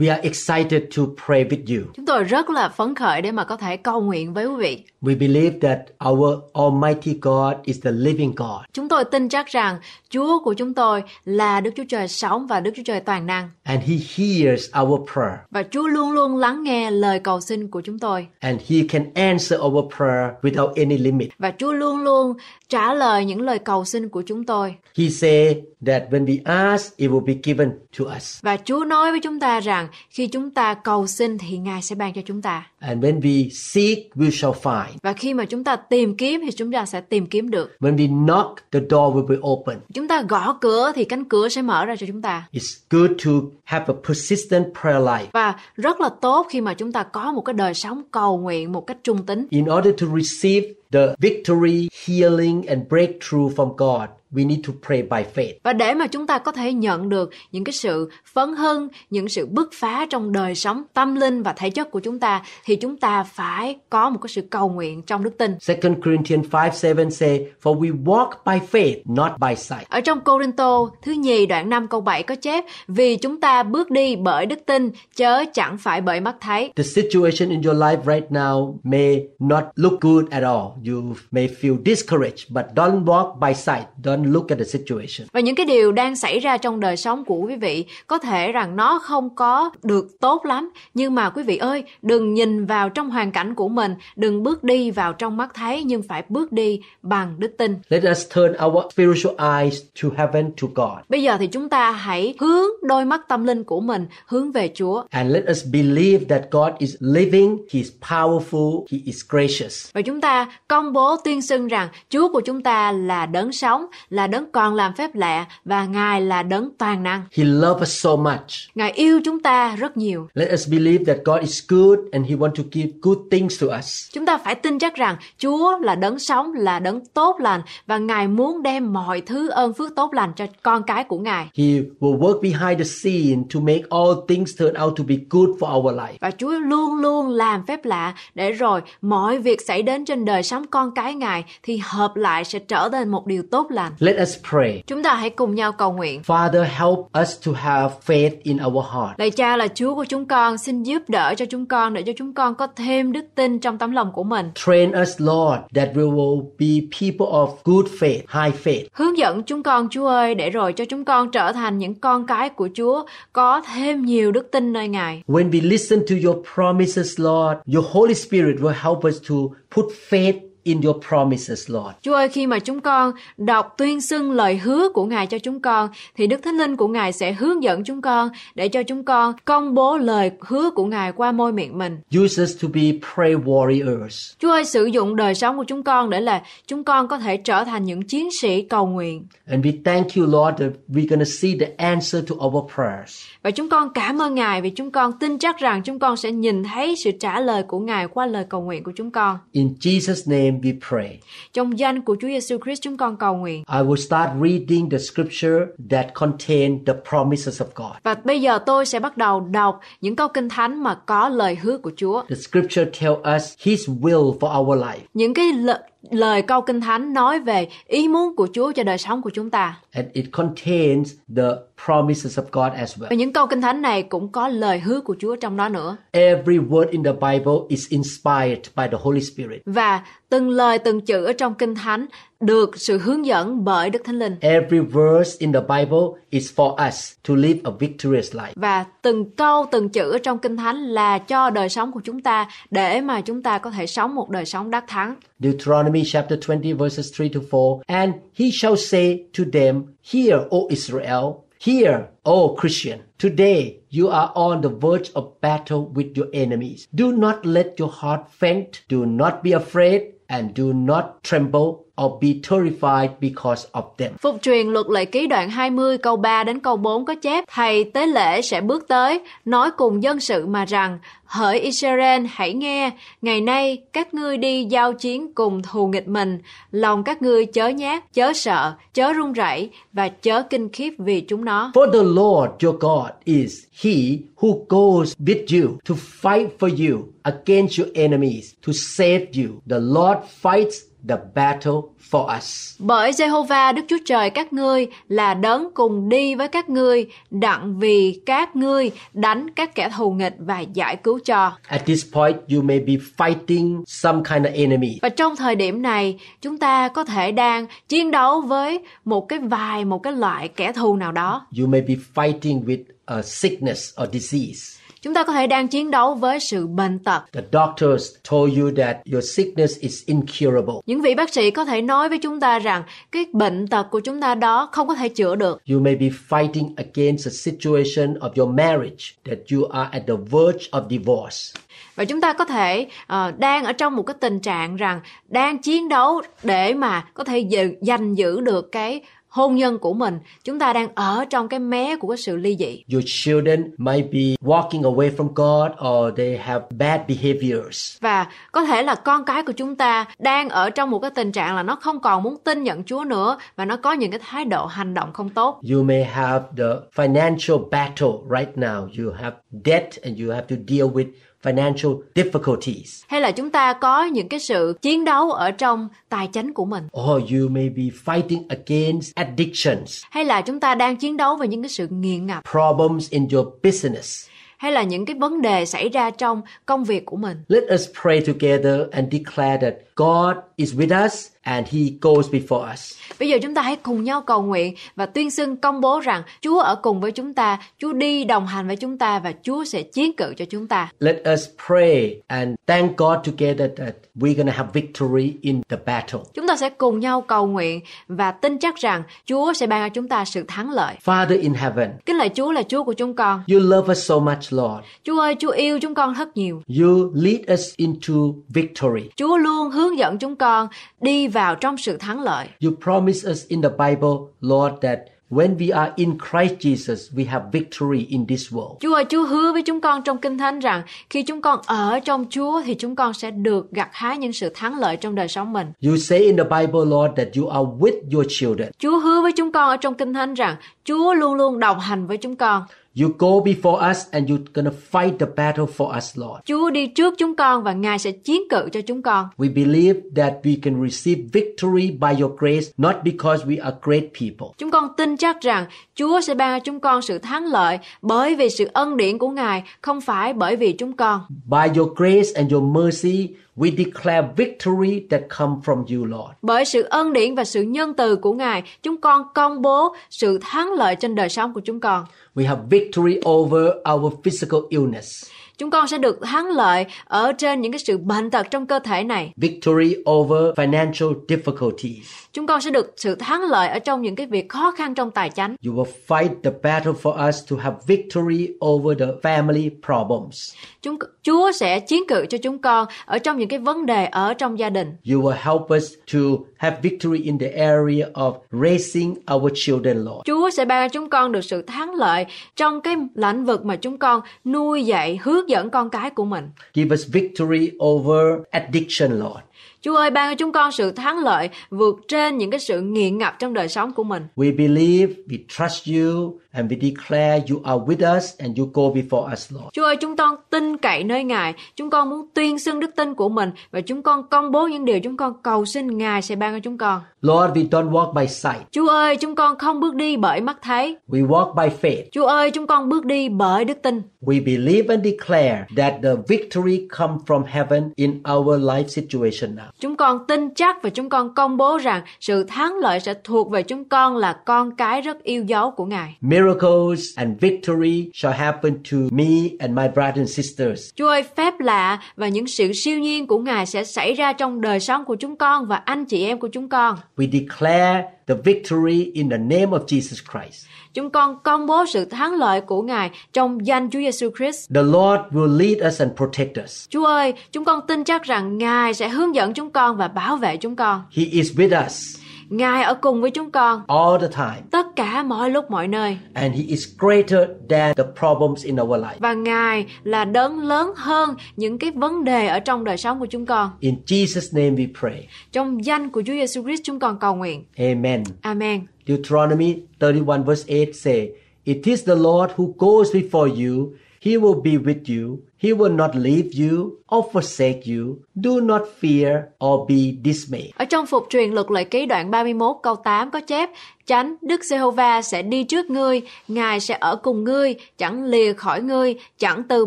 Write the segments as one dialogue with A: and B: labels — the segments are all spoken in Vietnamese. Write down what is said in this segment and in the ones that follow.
A: We are excited to pray with you.
B: Chúng tôi rất là phấn khởi để mà có thể cầu nguyện với quý vị.
A: We believe that our Almighty God is the living God,
B: Chúng tôi tin chắc rằng Chúa của chúng tôi là Đức Chúa Trời sống và Đức Chúa Trời toàn năng.
A: and He hears our prayer,
B: Và Chúa luôn luôn lắng nghe lời cầu xin của chúng tôi.
A: and He can answer our prayer without any limit.
B: Và Chúa luôn luôn trả lời những lời cầu xin của chúng tôi.
A: He said that when we ask, it will be given to us.
B: Và Chúa nói với chúng ta rằng khi chúng ta cầu xin thì Ngài sẽ ban cho chúng ta.
A: And when we seek, we shall find.
B: Và khi mà chúng ta tìm kiếm thì chúng ta sẽ tìm kiếm được.
A: When we knock, the door will be open.
B: Chúng ta gõ cửa thì cánh cửa sẽ mở ra cho chúng ta.
A: It's good to have a persistent prayer life.
B: Và rất là tốt khi mà chúng ta có một cái đời sống cầu nguyện một cách trung tín.
A: In order to receive the victory, healing, and breakthrough from God, we need to pray by faith.
B: Và để mà chúng ta có thể nhận được những cái sự phấn hưng, những sự bứt phá trong đời sống tâm linh và thể chất của chúng ta thì chúng ta phải có một cái sự cầu nguyện trong đức tin.
A: 2 Corinthians 5 7 say, For we walk by faith, not by sight.
B: Ở trong Corinto thứ nhì đoạn 5 câu 7 có chép Vì chúng ta bước đi bởi đức tin chớ chẳng phải bởi mắt thấy.
A: The situation in your life right now may not look good at all. You may feel discouraged, but don't walk by sight. Don't look at the situation.
B: Và những cái điều đang xảy ra trong đời sống của quý vị có thể rằng nó không có được tốt lắm nhưng mà quý vị ơi đừng nhìn vào trong hoàn cảnh của mình đừng bước đi vào trong mắt thấy nhưng phải bước đi bằng đức tin
A: Let us turn our spiritual eyes to heaven to God.
B: bây giờ thì chúng ta hãy hướng đôi mắt tâm linh của mình hướng về Chúa
A: And let us believe that God is living, He is powerful, He is gracious.
B: và chúng ta công bố tuyên xưng rằng Chúa của chúng ta là đấng sống là đấng còn làm phép lạ và Ngài là đấng toàn năng
A: He loves us so much.
B: Ngài yêu chúng ta rất nhiều
A: Let us believe that God is good and He wants to give good things to us.
B: Chúng ta phải tin chắc rằng Chúa là đấng sống, là đấng tốt lành và Ngài muốn đem mọi thứ ơn phước tốt lành cho con cái của Ngài.
A: He will work behind the scene to make all things turn out to be good for our life.
B: Và Chúa luôn luôn làm phép lạ để rồi mọi việc xảy đến trên đời sống con cái Ngài thì hợp lại sẽ trở thành một điều tốt lành.
A: Let us pray.
B: Chúng ta hãy cùng nhau cầu nguyện.
A: Father, help us to have faith in our heart.
B: Lạy cha là Chúa của chúng con, xin giúp đỡ cho chúng con để cho chúng con có thêm đức tin trong tấm lòng của mình.
A: Train us, Lord, that we will be people of good faith, high faith.
B: Hướng dẫn chúng con Chúa ơi để rồi cho chúng con trở thành những con cái của Chúa có thêm nhiều đức tin nơi Ngài.
A: When we listen to your promises, Lord, your Holy Spirit will help us to put faith in your promises, Lord.
B: Chúa ơi, khi mà chúng con đọc tuyên xưng lời hứa của Ngài cho chúng con, thì Đức Thánh Linh của Ngài sẽ hướng dẫn chúng con để cho chúng con công bố lời hứa của Ngài qua môi miệng mình.
A: Use us to be prayer warriors.
B: Chúa ơi, sử dụng đời sống của chúng con để là chúng con có thể trở thành những chiến sĩ cầu nguyện.
A: And we thank you, Lord, that we're going to see the answer to our prayers.
B: Và chúng con cảm ơn Ngài vì chúng con tin chắc rằng chúng con sẽ nhìn thấy sự trả lời của Ngài qua lời cầu nguyện của chúng con.
A: In Jesus' name we pray.
B: Trong danh của Chúa Giêsu Christ chúng con cầu nguyện.
A: I will start reading the scripture that contain the promises of God.
B: Và bây giờ tôi sẽ bắt đầu đọc những câu kinh thánh mà có lời hứa của Chúa.
A: The scripture tell us his will for our life.
B: Những cái lời, lời câu kinh thánh nói về ý muốn của Chúa cho đời sống của chúng ta.
A: And it contains the promises of God as
B: Và
A: well.
B: những câu kinh thánh này cũng có lời hứa của Chúa trong đó nữa.
A: Every word in the Bible is inspired by the Holy Spirit.
B: Và từng lời từng chữ ở trong kinh thánh được sự hướng dẫn bởi Đức Thánh Linh.
A: Every verse in the Bible is for us to live a victorious life.
B: Và từng câu từng chữ ở trong kinh thánh là cho đời sống của chúng ta để mà chúng ta có thể sống một đời sống đắc thắng.
A: Deuteronomy chapter 20 verses 3 to 4. And he shall say to them, Hear, O Israel, hear, O Christian. Today you are on the verge of battle with your enemies. Do not let your heart faint. Do not be afraid and do not tremble or be terrified because of them.
B: Phục truyền luật lệ ký đoạn 20 câu 3 đến câu 4 có chép Thầy tế lễ sẽ bước tới, nói cùng dân sự mà rằng Hỡi Israel hãy nghe, ngày nay các ngươi đi giao chiến cùng thù nghịch mình, lòng các ngươi chớ nhát, chớ sợ, chớ run rẩy và chớ kinh khiếp vì chúng nó.
A: For the Lord your God is he who goes with you to fight for you against your enemies to save you. The Lord fights the battle for us.
B: Bởi Jehovah Đức Chúa Trời các ngươi là đấng cùng đi với các ngươi, đặng vì các ngươi đánh các kẻ thù nghịch và giải cứu cho.
A: At this point, you may be fighting some kind of enemy.
B: Và trong thời điểm này, chúng ta có thể đang chiến đấu với một cái vài một cái loại kẻ thù nào đó.
A: You may be fighting with a sickness or disease.
B: Chúng ta có thể đang chiến đấu với sự bệnh tật.
A: The doctors told you that your sickness is incurable.
B: Những vị bác sĩ có thể nói với chúng ta rằng cái bệnh tật của chúng ta đó không có thể chữa được.
A: You may be fighting against a situation of your marriage that you are at the verge of divorce.
B: Và chúng ta có thể uh, đang ở trong một cái tình trạng rằng đang chiến đấu để mà có thể giành giữ được cái hôn nhân của mình chúng ta đang ở trong cái mé của cái sự ly dị
A: Your children might be walking away from God or they have bad behaviors.
B: và có thể là con cái của chúng ta đang ở trong một cái tình trạng là nó không còn muốn tin nhận Chúa nữa và nó có những cái thái độ hành động không tốt
A: You may have the financial battle right now. You have debt and you have to deal with financial difficulties.
B: hay là chúng ta có những cái sự chiến đấu ở trong tài chính của mình
A: Or you may be fighting against addictions,
B: hay là chúng ta đang chiến đấu với những cái sự nghiện ngập
A: problems in your business.
B: hay là những cái vấn đề xảy ra trong công việc của mình
A: Let us pray together and declare that God is with us and He goes before us.
B: Bây giờ chúng ta hãy cùng nhau cầu nguyện và tuyên xưng công bố rằng Chúa ở cùng với chúng ta, Chúa đi đồng hành với chúng ta và Chúa sẽ chiến cự cho chúng ta.
A: Let us pray and thank God together that we're going to have victory in the battle.
B: Chúng ta sẽ cùng nhau cầu nguyện và tin chắc rằng Chúa sẽ ban cho chúng ta sự thắng lợi.
A: Father in heaven,
B: Kính lạy Chúa là Chúa của chúng con.
A: you love us so much, Lord.
B: Chúa ơi, Chúa yêu chúng con rất nhiều.
A: You lead us into victory.
B: Chúa luôn hướng dẫn chúng con đi vào trong sự thắng lợi.
A: You promise us in the Bible, Lord, that when we are in Christ Jesus, we have victory in this world.
B: Chúa ơi, Chúa hứa với chúng con trong Kinh Thánh rằng khi chúng con ở trong Chúa thì chúng con sẽ được gặt hái những sự thắng lợi trong đời sống mình.
A: You say in the Bible, Lord, that you are with your children.
B: Chúa hứa với chúng con ở trong Kinh Thánh rằng Chúa luôn luôn đồng hành với chúng con.
A: You go before us and you're to fight the battle for us, Lord.
B: Chúa đi trước chúng con và Ngài sẽ chiến cự cho chúng con.
A: We believe that we can receive victory by your grace, not because we are great people.
B: Chúng con tin chắc rằng Chúa sẽ ban cho chúng con sự thắng lợi bởi vì sự ân điển của Ngài, không phải bởi vì chúng con.
A: By your grace and your mercy, we declare victory that come from you, Lord.
B: Bởi sự ân điển và sự nhân từ của Ngài, chúng con công bố sự thắng lợi trên đời sống của chúng con.
A: We have victory over our physical illness,
B: Chúng con sẽ được thắng lợi ở trên những cái sự bệnh tật trong cơ thể này.
A: victory over financial difficulties.
B: Chúng con sẽ được sự thắng lợi ở trong những cái việc khó khăn trong tài chính.
A: You will fight the battle for us to have victory over the family problems.
B: Chúng Chúa sẽ chiến cự cho chúng con ở trong những cái vấn đề ở trong gia đình.
A: You will help us to have victory in the area of raising our children, Lord.
B: Chúa sẽ ban cho chúng con được sự thắng lợi trong cái lĩnh vực mà chúng con nuôi dạy, hướng dẫn con cái của mình.
A: Give us victory over addiction, Lord.
B: Chúa ơi, ban cho chúng con sự thắng lợi vượt trên những cái sự nghiện ngập trong đời sống của mình.
A: We believe, we trust you, and we declare you are with us and you go before us, Lord.
B: Chúa ơi, chúng con tin cậy nơi Ngài. Chúng con muốn tuyên xưng đức tin của mình và chúng con công bố những điều chúng con cầu xin Ngài sẽ ban cho chúng con.
A: Lord, we don't walk by sight.
B: Chúa ơi, chúng con không bước đi bởi mắt thấy.
A: We walk by faith.
B: Chúa ơi, chúng con bước đi bởi đức tin.
A: We believe and declare that the victory come from heaven in our life situation now.
B: Chúng con tin chắc và chúng con công bố rằng sự thắng lợi sẽ thuộc về chúng con là con cái rất yêu dấu của Ngài.
A: Miracles and victory shall happen to me and my brothers and sisters.
B: Chúa ơi, phép lạ và những sự siêu nhiên của Ngài sẽ xảy ra trong đời sống của chúng con và anh chị em của chúng con.
A: We declare the victory in the name of Jesus Christ.
B: Chúng con công bố sự thắng lợi của Ngài trong danh Chúa Giêsu Christ.
A: The Lord will lead us and protect us.
B: Chúa ơi, chúng con tin chắc rằng Ngài sẽ hướng dẫn chúng con và bảo vệ chúng con.
A: He is with us
B: Ngài ở cùng với chúng con
A: all the time.
B: tất cả mọi lúc mọi nơi
A: And He is greater than the problems in our life.
B: và Ngài là đấng lớn hơn những cái vấn đề ở trong đời sống của chúng con.
A: In Jesus' name we pray.
B: Trong danh của Chúa Giêsu Christ chúng con cầu nguyện.
A: Amen.
B: Amen.
A: Deuteronomy 31 verse 8 say, It is the Lord who goes before you. He will be with you. He will not leave you or forsake you. Do not fear or be dismayed.
B: Ở trong phục truyền luật lệ ký đoạn 31 câu 8 có chép Chánh Đức Giê-hô-va sẽ đi trước ngươi, Ngài sẽ ở cùng ngươi, chẳng lìa khỏi ngươi, chẳng từ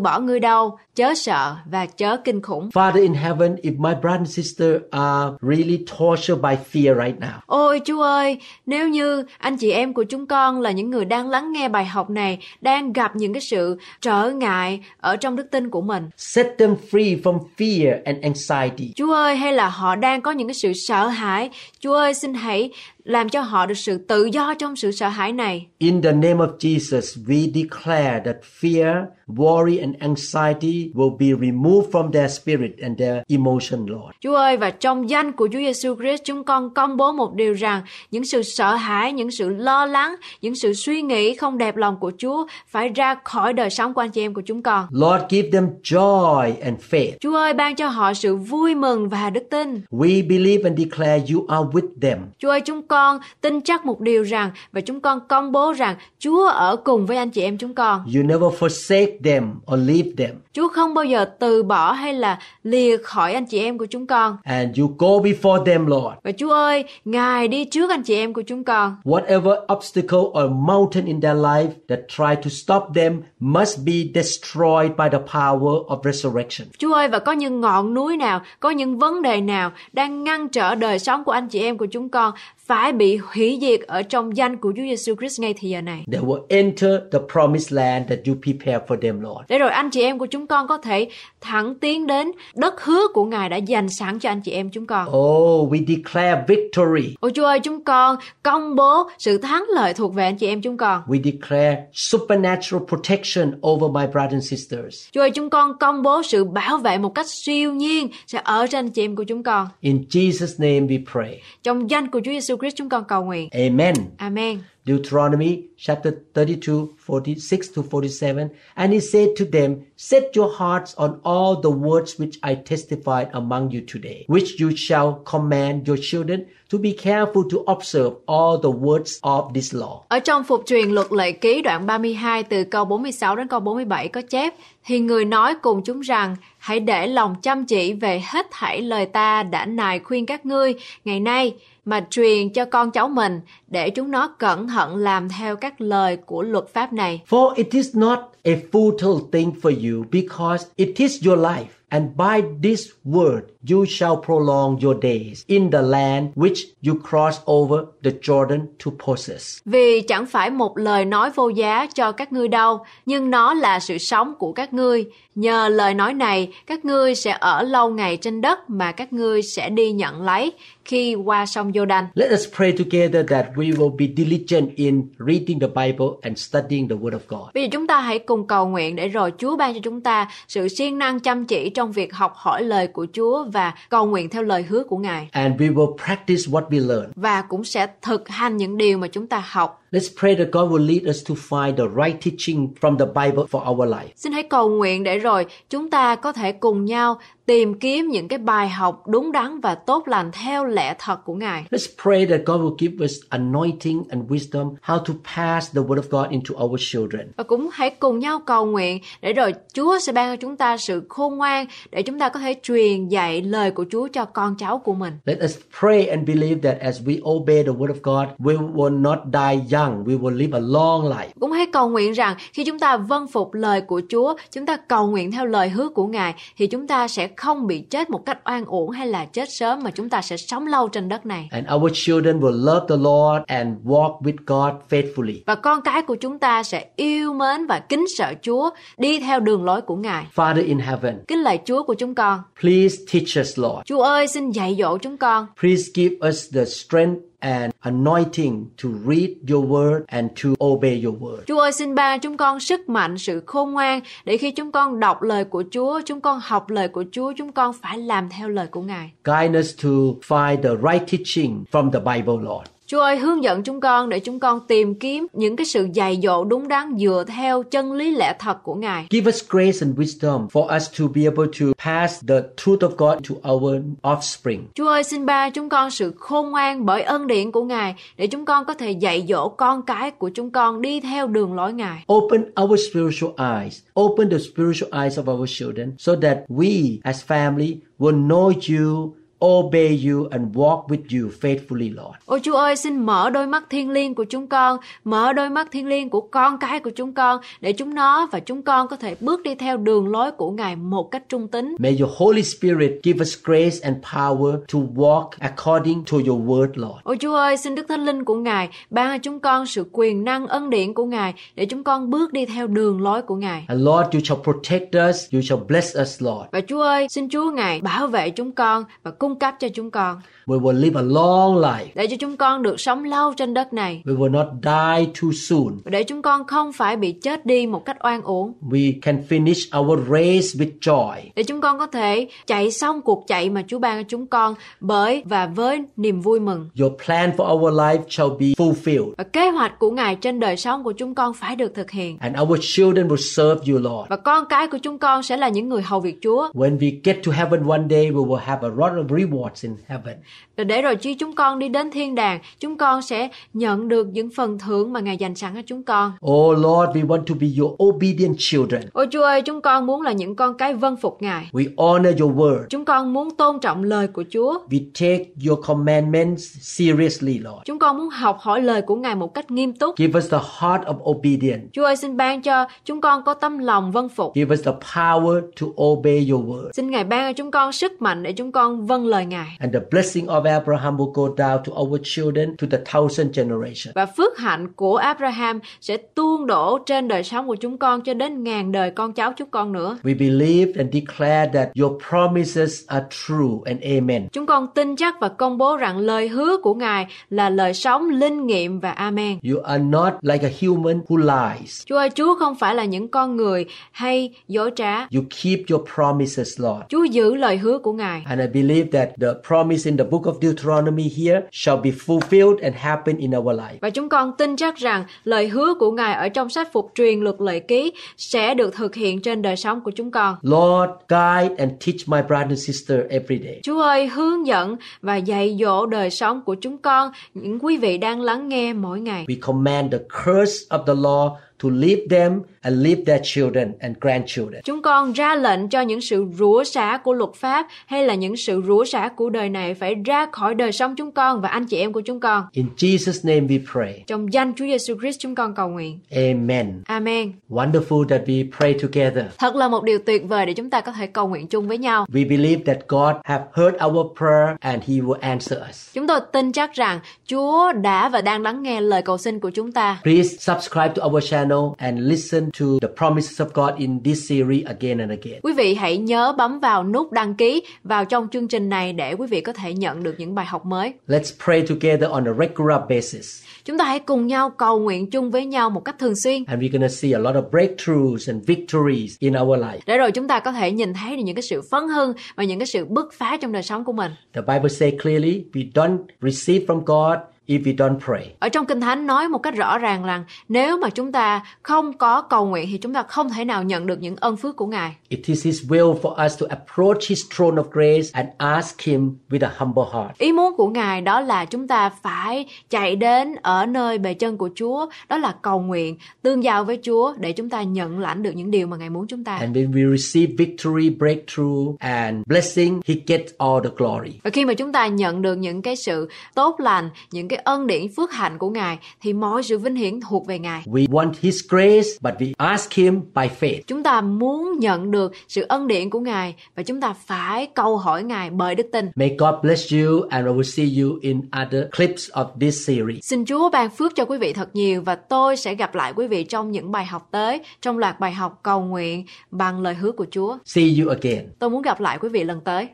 B: bỏ ngươi đâu, chớ sợ và chớ kinh khủng.
A: Father in heaven, if my brother and sister are really tortured by fear right now,
B: Ôi Chúa ơi, nếu như anh chị em của chúng con là những người đang lắng nghe bài học này, đang gặp những cái sự trở ngại ở trong đức tin của mình.
A: set them free from fear and anxiety.
B: Chúa ơi, hay là họ đang có những cái sự sợ hãi, Chúa ơi xin hãy làm cho họ được sự tự do trong sự sợ hãi này.
A: In the name of Jesus, we declare that fear, worry, and anxiety will be removed from their spirit and their emotion, Lord.
B: Chúa ơi, và trong danh của Chúa Giêsu Christ, chúng con công bố một điều rằng những sự sợ hãi, những sự lo lắng, những sự suy nghĩ không đẹp lòng của Chúa phải ra khỏi đời sống của anh chị em của chúng con.
A: Lord, give them joy and faith.
B: Chúa ơi, ban cho họ sự vui mừng và đức tin.
A: We believe and declare you are with them.
B: Chúa ơi, chúng con tin chắc một điều rằng và chúng con công bố rằng Chúa ở cùng với anh chị em chúng con.
A: You never forsake them or leave them.
B: Chúa không bao giờ từ bỏ hay là lìa khỏi anh chị em của chúng con.
A: And you go before them, Lord.
B: Và Chúa ơi, Ngài đi trước anh chị em của chúng con.
A: Whatever obstacle or mountain in their life that try to stop them must be destroyed by the power of resurrection.
B: Chúa ơi, và có những ngọn núi nào, có những vấn đề nào đang ngăn trở đời sống của anh chị em của chúng con phải bị hủy diệt ở trong danh của Chúa Giêsu Christ ngay thì giờ này.
A: They will enter the promised land that you prepare for them, Lord.
B: Để rồi anh chị em của chúng con có thể thẳng tiến đến đất hứa của Ngài đã dành sẵn cho anh chị em chúng con.
A: Oh, we declare victory.
B: Ôi Chúa ơi, chúng con công bố sự thắng lợi thuộc về anh chị em chúng con.
A: We declare supernatural protection over my brothers and sisters.
B: Chúa ơi, chúng con công bố sự bảo vệ một cách siêu nhiên sẽ ở trên anh chị em của chúng con.
A: In Jesus' name we pray.
B: Trong danh của Chúa Giêsu Christ chúng con cầu nguyện.
A: Amen.
B: Amen.
A: Deuteronomy chapter 32, 46 to 47. And he said to them, Set your hearts on all the words which I testified among you today, which you shall command your children to be careful to observe all the words of this law.
B: Ở trong phục truyền luật lệ ký đoạn 32 từ câu 46 đến câu 47 có chép Thì người nói cùng chúng rằng Hãy để lòng chăm chỉ về hết thảy lời ta đã nài khuyên các ngươi ngày nay mà truyền cho con cháu mình để chúng nó cẩn thận hận làm theo các lời của luật pháp này.
A: For it is not a futile thing for you, because it is your life. And by this word you shall prolong your days in the land which you cross over the Jordan to possess.
B: Vì chẳng phải một lời nói vô giá cho các ngươi đâu, nhưng nó là sự sống của các ngươi. Nhờ lời nói này, các ngươi sẽ ở lâu ngày trên đất mà các ngươi sẽ đi nhận lấy khi qua sông Giô-đanh.
A: Let us pray together that we will be diligent in reading the Bible and studying the Word of God.
B: Bây giờ chúng ta hãy cùng cầu nguyện để rồi Chúa ban cho chúng ta sự siêng năng chăm chỉ trong việc học hỏi lời của Chúa và cầu nguyện theo lời hứa của Ngài.
A: And we will practice what we learn.
B: Và cũng sẽ thực hành những điều mà chúng ta học.
A: Let's pray that God will lead us to find the right teaching from the Bible for our life.
B: Xin hãy cầu nguyện để rồi chúng ta có thể cùng nhau tìm kiếm những cái bài học đúng đắn và tốt lành theo lẽ thật của Ngài.
A: Let's pray that God will give us anointing and wisdom how to pass the Word of God into our children.
B: Và cũng hãy cùng nhau cầu nguyện để rồi Chúa sẽ ban cho chúng ta sự khôn ngoan để chúng ta có thể truyền dạy lời của Chúa cho con cháu của mình.
A: Let us pray and believe that as we obey the Word of God, we will not die young done, we will live a long life.
B: Cũng hãy cầu nguyện rằng khi chúng ta vâng phục lời của Chúa, chúng ta cầu nguyện theo lời hứa của Ngài thì chúng ta sẽ không bị chết một cách oan uổng hay là chết sớm mà chúng ta sẽ sống lâu trên đất này.
A: And our children will love the Lord and walk with God faithfully.
B: Và con cái của chúng ta sẽ yêu mến và kính sợ Chúa, đi theo đường lối của Ngài.
A: Father in heaven,
B: Kính lạy Chúa của chúng con.
A: please teach us, Lord.
B: Chúa ơi, xin dạy dỗ chúng con.
A: Please give us the strength and anointing to read your word and to obey your word.
B: Chúa ơi, xin ban chúng con sức mạnh, sự khôn ngoan để khi chúng con đọc lời của Chúa, chúng con học lời của Chúa, chúng con phải làm theo lời của Ngài.
A: Guide us to find the right teaching from the Bible, Lord.
B: Chúa ơi, hướng dẫn chúng con để chúng con tìm kiếm những cái sự dạy dỗ đúng đắn dựa theo chân lý lẽ thật của Ngài.
A: Give us grace and wisdom for us to be able to pass the truth of God to our offspring.
B: Chúa ơi, xin ba chúng con sự khôn ngoan bởi ân điển của Ngài để chúng con có thể dạy dỗ con cái của chúng con đi theo đường lối Ngài.
A: Open our spiritual eyes. Open the spiritual eyes of our children so that we as family will know you, obey you, and walk with you faithfully, Lord.
B: Ôi Chúa ơi, xin mở đôi mắt thiên liêng của chúng con, mở đôi mắt thiên liêng của con cái của chúng con để chúng nó và chúng con có thể bước đi theo đường lối của Ngài một cách trung tín.
A: May your Holy Spirit give us grace and power to walk according to your word, Lord.
B: Ôi Chúa ơi, xin Đức Thánh Linh của Ngài ban cho chúng con sự quyền năng ân điển của Ngài để chúng con bước đi theo đường lối của Ngài.
A: And Lord, you shall protect us, you shall bless us, Lord.
B: Và Chúa ơi, xin Chúa Ngài bảo vệ chúng con và cung cung cấp cho chúng con.
A: We will live a long life.
B: để cho chúng con được sống lâu trên đất này
A: We will not die too soon.
B: để chúng con không phải bị chết đi một cách oan uổng
A: We can finish our race with joy.
B: để chúng con có thể chạy xong cuộc chạy mà Chúa ban cho chúng con bởi và với niềm vui mừng.
A: Your plan for our life shall be fulfilled.
B: Và kế hoạch của Ngài trên đời sống của chúng con phải được thực hiện.
A: And our children will serve you, Lord.
B: Và con cái của chúng con sẽ là những người hầu việc Chúa.
A: When we get to heaven one day, we will have a lot of rewards in heaven.
B: Để rồi khi chúng con đi đến thiên đàng, chúng con sẽ nhận được những phần thưởng mà Ngài dành sẵn cho chúng con.
A: Oh Lord, we want to be your obedient children.
B: Ôi Chúa ơi, chúng con muốn là những con cái vâng phục Ngài.
A: We honor your word.
B: Chúng con muốn tôn trọng lời của Chúa.
A: We take your commandments seriously, Lord.
B: Chúng con muốn học hỏi lời của Ngài một cách nghiêm túc.
A: Give us the heart of obedience.
B: Chúa ơi, xin ban cho chúng con có tâm lòng vâng phục.
A: Give us the power to obey your word.
B: Xin Ngài ban cho chúng con sức mạnh để chúng con vâng lời Ngài.
A: And the blessing of Abraham will go down to our children to the thousand generation.
B: Và phước hạnh của Abraham sẽ tuôn đổ trên đời sống của chúng con cho đến ngàn đời con cháu chúng con nữa.
A: We believe and declare that your promises are true and amen.
B: Chúng con tin chắc và công bố rằng lời hứa của Ngài là lời sống linh nghiệm và amen.
A: You are not like a human who lies.
B: Chúa ơi, Chúa không phải là những con người hay dối trá.
A: You keep your promises, Lord.
B: Chúa giữ lời hứa của Ngài.
A: And I believe that the promise in the book of Deuteronomy here shall be fulfilled and happen in our life.
B: Và chúng con tin chắc rằng lời hứa của Ngài ở trong sách phục truyền luật lệ ký sẽ được thực hiện trên đời sống của chúng con.
A: Lord, guide and teach my brother and sister every day.
B: Chúa ơi, hướng dẫn và dạy dỗ đời sống của chúng con, những quý vị đang lắng nghe mỗi ngày.
A: We command the curse of the law to leave them and leave their children and grandchildren.
B: Chúng con ra lệnh cho những sự rủa xả của luật pháp hay là những sự rủa xả của đời này phải ra khỏi đời sống chúng con và anh chị em của chúng con.
A: In Jesus' name we pray.
B: Trong danh Chúa Giêsu Christ chúng con cầu nguyện.
A: Amen.
B: Amen.
A: Wonderful that we pray together.
B: Thật là một điều tuyệt vời để chúng ta có thể cầu nguyện chung với nhau.
A: We believe that God have heard our prayer and he will answer us.
B: Chúng tôi tin chắc rằng Chúa đã và đang lắng nghe lời cầu xin của chúng ta.
A: Please subscribe to our channel and listen to the promises of God in this series again and again.
B: Quý vị hãy nhớ bấm vào nút đăng ký vào trong chương trình này để quý vị có thể nhận được những bài học mới.
A: Let's pray together on a regular basis.
B: Chúng ta hãy cùng nhau cầu nguyện chung với nhau một cách thường xuyên.
A: And we're going to see a lot of breakthroughs and victories in our life.
B: Để rồi chúng ta có thể nhìn thấy được những cái sự phấn hưng và những cái sự bứt phá trong đời sống của mình.
A: The Bible says clearly we don't receive from God if we don't pray.
B: Ở trong Kinh Thánh nói một cách rõ ràng rằng nếu mà chúng ta không có cầu nguyện thì chúng ta không thể nào nhận được những ân phước của Ngài.
A: It is His will for us to approach His throne of grace and ask Him with a humble heart.
B: Ý muốn của Ngài đó là chúng ta phải chạy đến ở nơi bề chân của Chúa, đó là cầu nguyện, tương giao với Chúa để chúng ta nhận lãnh được những điều mà Ngài muốn chúng ta.
A: And when we receive victory, breakthrough, and blessing, He gets all the glory.
B: Và khi mà chúng ta nhận được những cái sự tốt lành, những cái cái ân điển phước hạnh của Ngài thì mọi sự vinh hiển thuộc về Ngài.
A: We want His grace, but we ask Him by faith.
B: Chúng ta muốn nhận được sự ân điển của Ngài và chúng ta phải cầu hỏi Ngài bởi đức tin.
A: May God bless you, and I will see you in other clips of this series.
B: Xin Chúa ban phước cho quý vị thật nhiều và tôi sẽ gặp lại quý vị trong những bài học tới, trong loạt bài học cầu nguyện bằng lời hứa của Chúa.
A: See you again.
B: Tôi muốn gặp lại quý vị lần tới.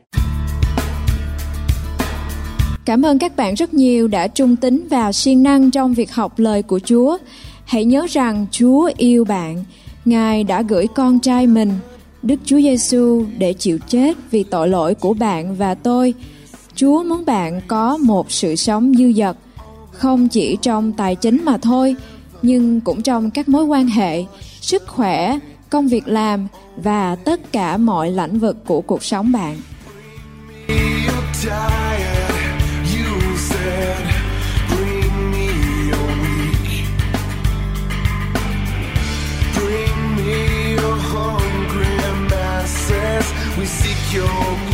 B: Cảm ơn các bạn rất nhiều đã trung tín và siêng năng trong việc học lời của Chúa. Hãy nhớ rằng Chúa yêu bạn. Ngài đã gửi con trai mình, Đức Chúa Giêsu để chịu chết vì tội lỗi của bạn và tôi. Chúa muốn bạn có một sự sống dư dật, không chỉ trong tài chính mà thôi, nhưng cũng trong các mối quan hệ, sức khỏe, công việc làm và tất cả mọi lĩnh vực của cuộc sống bạn.
C: We seek your